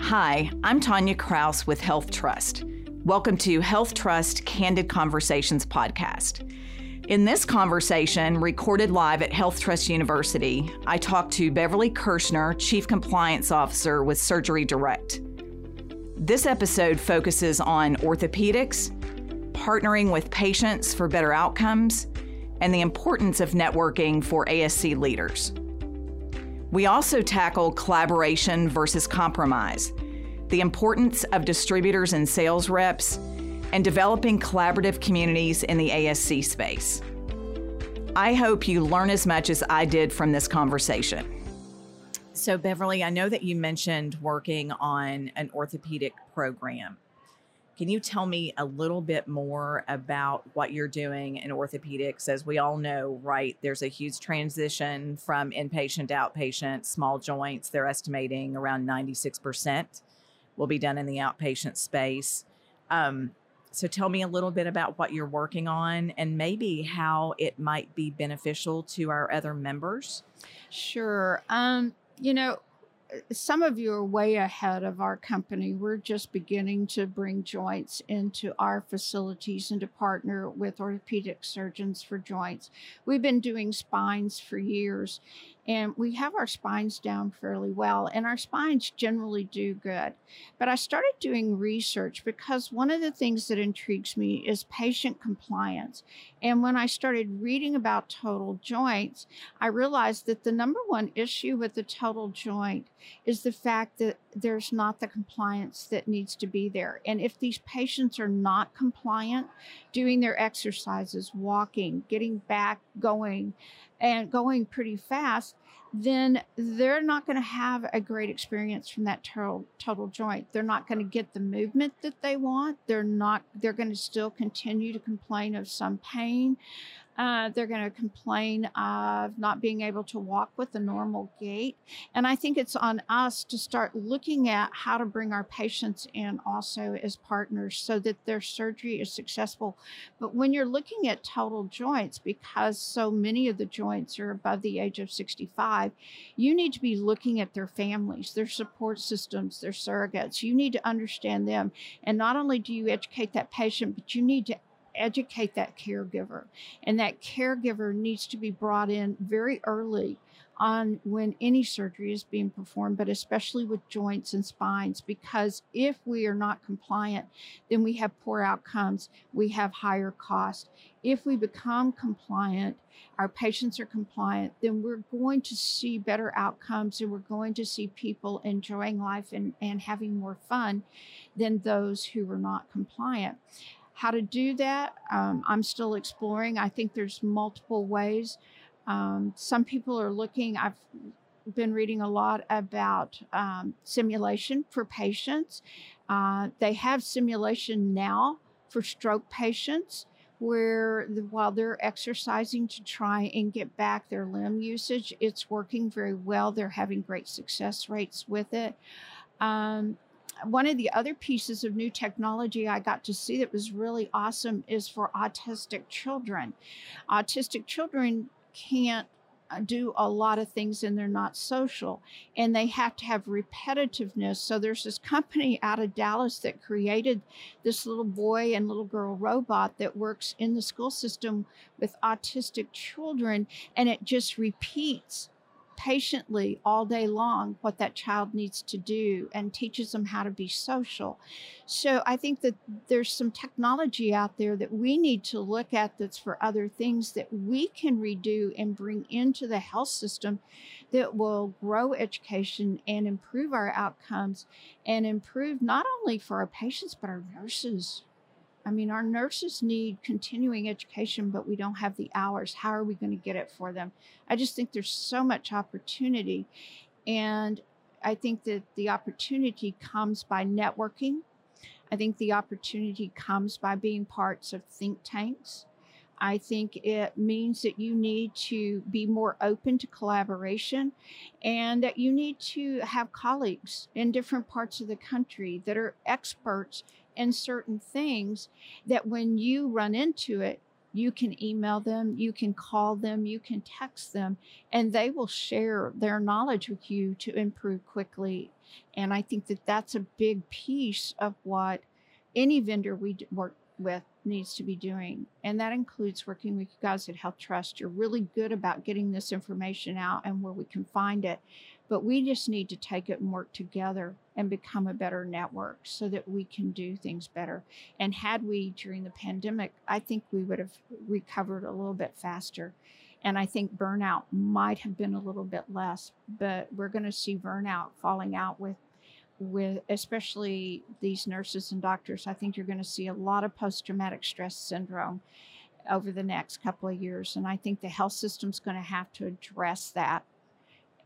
Hi, I'm Tanya Kraus with Health Trust. Welcome to Health Trust Candid Conversations podcast. In this conversation, recorded live at Health Trust University, I talked to Beverly Kirschner, Chief Compliance Officer with Surgery Direct. This episode focuses on orthopedics, partnering with patients for better outcomes, and the importance of networking for ASC leaders. We also tackle collaboration versus compromise, the importance of distributors and sales reps, and developing collaborative communities in the ASC space. I hope you learn as much as I did from this conversation. So, Beverly, I know that you mentioned working on an orthopedic program. Can you tell me a little bit more about what you're doing in orthopedics? As we all know, right, there's a huge transition from inpatient to outpatient, small joints. They're estimating around 96% will be done in the outpatient space. Um, so tell me a little bit about what you're working on and maybe how it might be beneficial to our other members. Sure. Um, you know, some of you are way ahead of our company. We're just beginning to bring joints into our facilities and to partner with orthopedic surgeons for joints. We've been doing spines for years and we have our spines down fairly well and our spines generally do good. But I started doing research because one of the things that intrigues me is patient compliance. And when I started reading about total joints, I realized that the number one issue with the total joint is the fact that there's not the compliance that needs to be there. And if these patients are not compliant, doing their exercises, walking, getting back going, and going pretty fast, then they're not going to have a great experience from that total, total joint. They're not going to get the movement that they want. They're not, they're going to still continue to complain of some pain. Uh, they're going to complain of not being able to walk with a normal gait. And I think it's on us to start looking at how to bring our patients in also as partners so that their surgery is successful. But when you're looking at total joints, because so many of the joints are above the age of 65, you need to be looking at their families, their support systems, their surrogates. You need to understand them. And not only do you educate that patient, but you need to educate that caregiver. And that caregiver needs to be brought in very early on when any surgery is being performed, but especially with joints and spines, because if we are not compliant, then we have poor outcomes, we have higher cost. If we become compliant, our patients are compliant, then we're going to see better outcomes and we're going to see people enjoying life and, and having more fun than those who are not compliant. How to do that, um, I'm still exploring. I think there's multiple ways. Um, some people are looking, I've been reading a lot about um, simulation for patients. Uh, they have simulation now for stroke patients where the, while they're exercising to try and get back their limb usage, it's working very well. They're having great success rates with it. Um, one of the other pieces of new technology I got to see that was really awesome is for autistic children. Autistic children can't uh, do a lot of things and they're not social and they have to have repetitiveness. So there's this company out of Dallas that created this little boy and little girl robot that works in the school system with autistic children and it just repeats patiently all day long what that child needs to do and teaches them how to be social. So I think that there's some technology out there that we need to look at that's for other things that we can redo and bring into the health system that will grow education and improve our outcomes and improve not only for our patients but our nurses I mean, our nurses need continuing education, but we don't have the hours. How are we going to get it for them? I just think there's so much opportunity. And I think that the opportunity comes by networking. I think the opportunity comes by being parts of think tanks. I think it means that you need to be more open to collaboration and that you need to have colleagues in different parts of the country that are experts in certain things that when you run into it, You can email them, you can call them, you can text them, and they will share their knowledge with you to improve quickly. And I think that that's a big piece of what any vendor we work with needs to be doing. And that includes working with you guys at Health Trust. You're really good about getting this information out and where we can find it. But we just need to take it and work together and become a better network so that we can do things better. And had we during the pandemic, I think we would have recovered a little bit faster. And I think burnout might have been a little bit less, but we're going to see burnout falling out with with especially these nurses and doctors, I think you're going to see a lot of post traumatic stress syndrome over the next couple of years. And I think the health system's going to have to address that.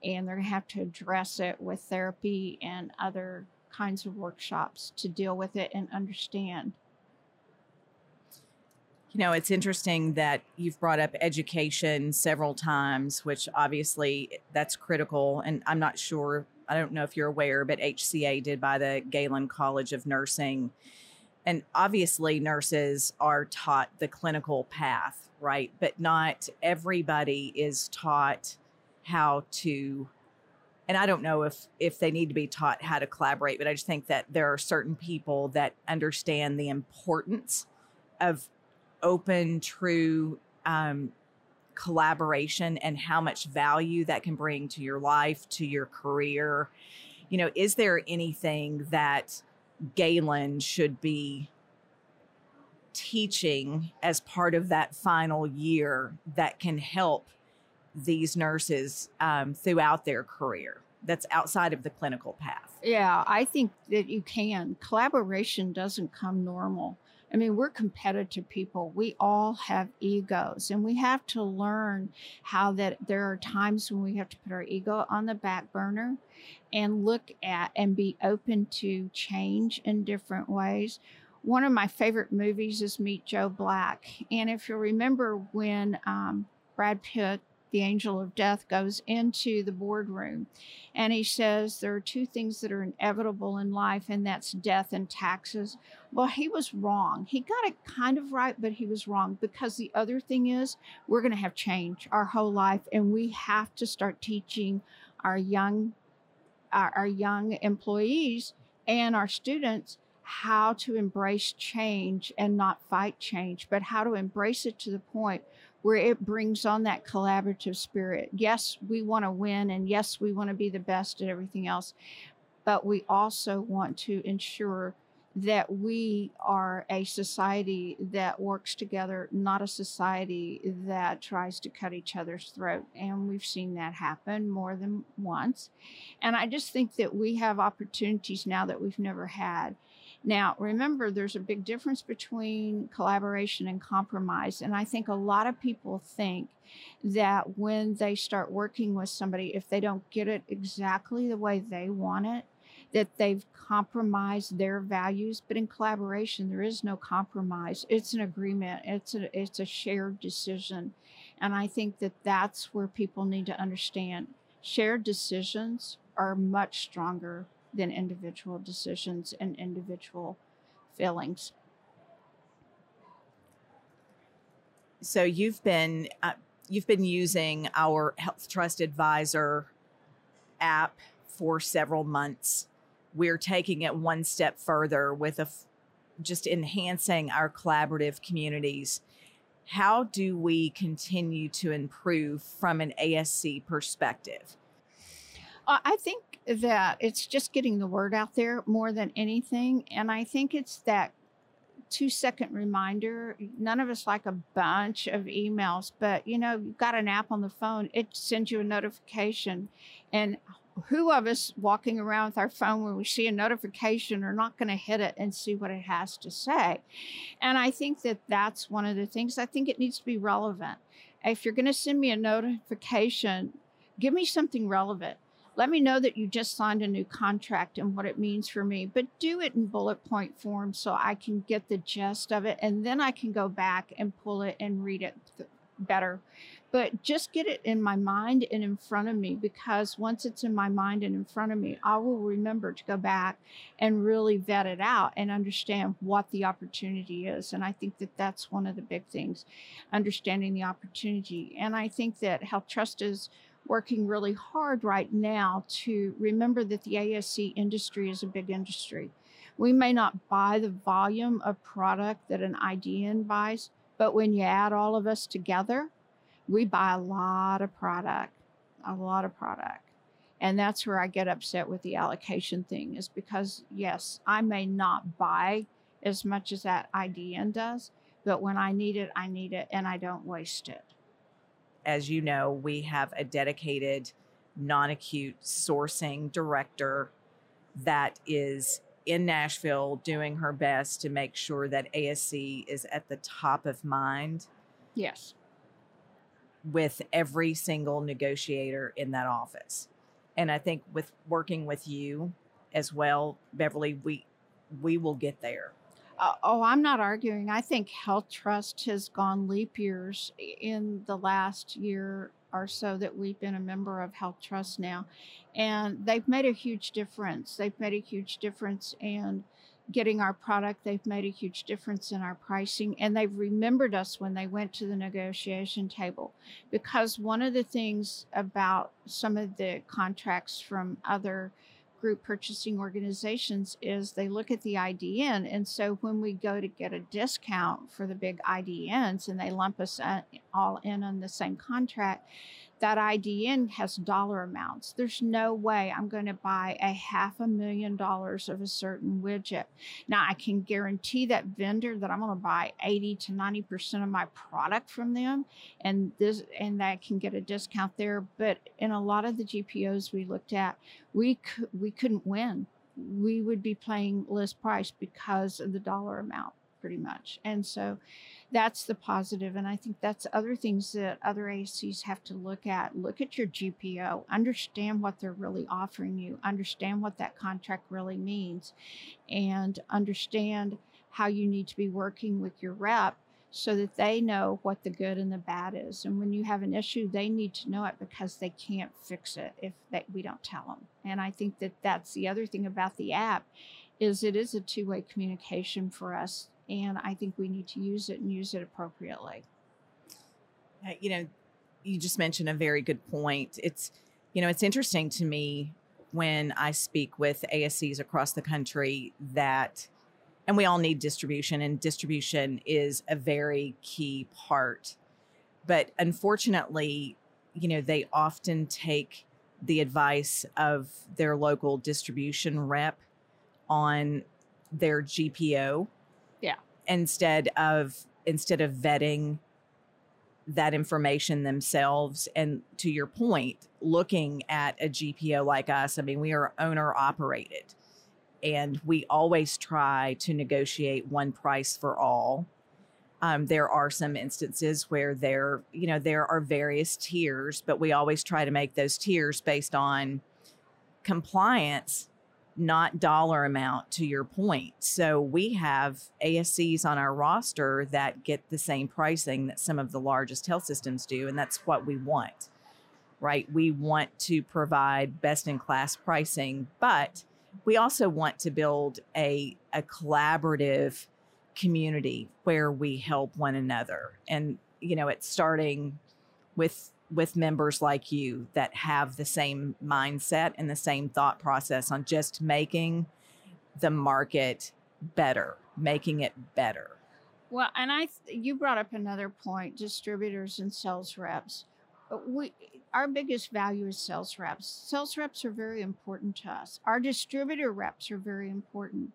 And they're going to have to address it with therapy and other kinds of workshops to deal with it and understand. You know, it's interesting that you've brought up education several times, which obviously that's critical. And I'm not sure I don't know if you're aware, but HCA did buy the Galen College of Nursing. And obviously, nurses are taught the clinical path, right? But not everybody is taught how to and I don't know if if they need to be taught how to collaborate, but I just think that there are certain people that understand the importance of open, true um, collaboration and how much value that can bring to your life, to your career. You know, is there anything that Galen should be teaching as part of that final year that can help these nurses um, throughout their career that's outside of the clinical path? Yeah, I think that you can. Collaboration doesn't come normal. I mean, we're competitive people. We all have egos, and we have to learn how that there are times when we have to put our ego on the back burner and look at and be open to change in different ways. One of my favorite movies is Meet Joe Black. And if you remember when um, Brad Pitt the angel of death goes into the boardroom and he says there are two things that are inevitable in life, and that's death and taxes. Well, he was wrong. He got it kind of right, but he was wrong because the other thing is we're going to have change our whole life, and we have to start teaching our young our, young employees and our students how to embrace change and not fight change, but how to embrace it to the point where it brings on that collaborative spirit. Yes, we want to win, and yes, we want to be the best at everything else, but we also want to ensure that we are a society that works together, not a society that tries to cut each other's throat. And we've seen that happen more than once. And I just think that we have opportunities now that we've never had. Now, remember, there's a big difference between collaboration and compromise. And I think a lot of people think that when they start working with somebody, if they don't get it exactly the way they want it, that they've compromised their values. But in collaboration, there is no compromise. It's an agreement. It's a it's a shared decision, and I think that that's where people need to understand shared decisions are much stronger than individual decisions and individual feelings. So you've been uh, you've been using our Health Trust Advisor app for several months. We're taking it one step further with a f- just enhancing our collaborative communities. How do we continue to improve from an ASC perspective? I think that it's just getting the word out there more than anything. And I think it's that two second reminder. None of us like a bunch of emails, but you know, you've got an app on the phone, it sends you a notification. And who of us walking around with our phone when we see a notification are not going to hit it and see what it has to say? And I think that that's one of the things. I think it needs to be relevant. If you're going to send me a notification, give me something relevant let me know that you just signed a new contract and what it means for me, but do it in bullet point form so I can get the gist of it. And then I can go back and pull it and read it better. But just get it in my mind and in front of me because once it's in my mind and in front of me, I will remember to go back and really vet it out and understand what the opportunity is. And I think that that's one of the big things, understanding the opportunity. And I think that health trust is working really hard right now to remember that the ASC industry is a big industry. We may not buy the volume of product that an IDN buys, but when you add all of us together, we buy a lot of product, a lot of product. And that's where I get upset with the allocation thing, is because, yes, I may not buy as much as that IDN does, but when I need it, I need it and I don't waste it. As you know, we have a dedicated non acute sourcing director that is in Nashville doing her best to make sure that ASC is at the top of mind. Yes. With every single negotiator in that office. And I think with working with you as well, Beverly, we we will get there. Uh, oh, I'm not arguing. I think Health Trust has gone leap years in the last year or so that we've been a member of Health Trust now. And they've made a huge difference. They've made a huge difference in getting our product. They've made a huge difference in our pricing. And they've remembered us when they went to the negotiation table. Because one of the things about some of the contracts from other group purchasing organizations is they look at the IDN. And so when we go to get a discount for the big IDNs and they lump us all in on the same contract, that IDN has dollar amounts. There's no way I'm going to buy a half a million dollars of a certain widget. Now, I can guarantee that vendor that I'm going to buy 80 to 90% of my product from them and this and that can get a discount there, but in a lot of the GPOs we looked at, we we couldn't win. We would be playing list price because of the dollar amount pretty much. And so that's the. And I think that's other things that other ASCs have to look at. Look at your GPO, understand what they're really offering you, understand what that contract really means, and understand how you need to be working with your rep so that they know what the good and the bad is. And when you have an issue, they need to know it because they can't fix it if we don't tell them. And I think that that's the other thing about the app is it is a two-way communication for us and I think we need to use it and use it appropriately. Uh, you know, you just mentioned a very good point. It's, you know, it's interesting to me when I speak with ASCs across the country that, and we all need distribution, and distribution is a very key part. But unfortunately, you know, they often take the advice of their local distribution rep on their GPO instead of instead of vetting that information themselves. And to your point looking at a gpo like us i mean we are owner operated and we always try to negotiate one price for all. Um, there are some instances where there you know there are various tiers but we always try to make those tiers based on compliance not dollar amount to your point. So we have ASCs on our roster that get the same pricing that some of the largest health systems do. And that's what we want, right? We want to provide best in class pricing, but we also want to build a, a collaborative community where we help one another. And, you know, it's starting with with members like you that have the same mindset and the same thought process on just making the market better, making it better. Well, and I you brought up another point, distributors and sales reps. Uh, we our biggest value is sales reps. Sales reps are very important to us. Our distributor reps are very important.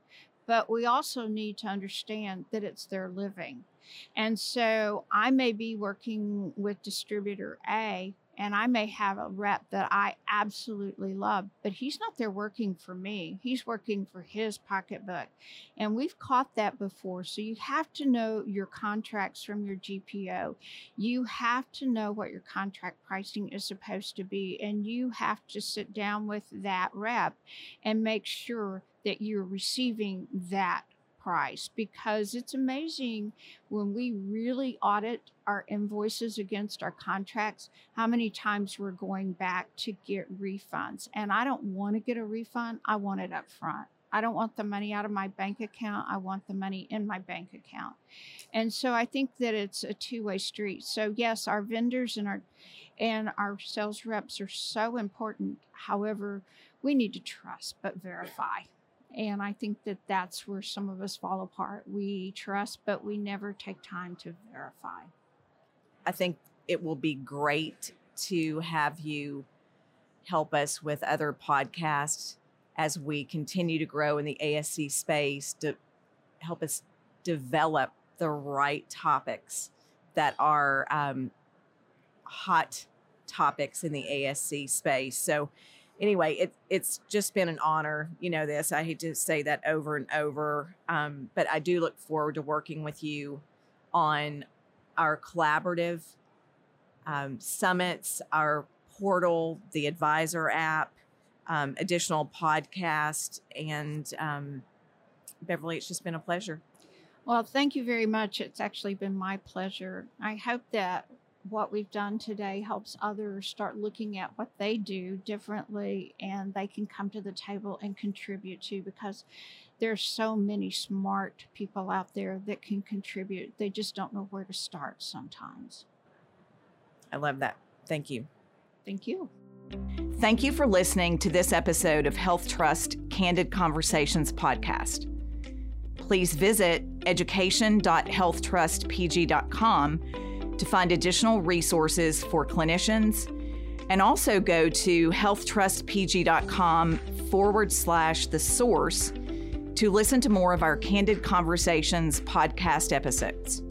But we also need to understand that it's their living. And so I may be working with distributor A and I may have a rep that I absolutely love, but he's not there working for me. He's working for his pocketbook. And we've caught that before. So you have to know your contracts from your GPO. You have to know what your contract pricing is supposed to be. And you have to sit down with that rep and make sure that you're receiving that price because it's amazing when we really audit our invoices against our contracts how many times we're going back to get refunds and i don't want to get a refund i want it up front I don't want the money out of my bank account. I want the money in my bank account. And so I think that it's a two-way street. So yes, our vendors and our and our sales reps are so important. However, we need to trust but verify. And I think that that's where some of us fall apart. We trust but we never take time to verify. I think it will be great to have you help us with other podcasts as we continue to grow in the ASC space to help us develop the right topics that are um, hot topics in the ASC space. So, anyway, it, it's just been an honor. You know, this, I hate to say that over and over, um, but I do look forward to working with you on our collaborative um, summits, our portal, the advisor app, um, additional podcast. And um, Beverly, it's just been a pleasure. Well, thank you very much. It's actually been my pleasure. I hope that what we've done today helps others start looking at what they do differently and they can come to the table and contribute to because there's so many smart people out there that can contribute. They just don't know where to start sometimes. I love that. Thank you. Thank you. Thank you for listening to this episode of Health Trust Candid Conversations podcast. Please visit education.healthtrustpg.com to find additional resources for clinicians and also go to healthtrustpg.com forward slash the source to listen to more of our Candid Conversations podcast episodes.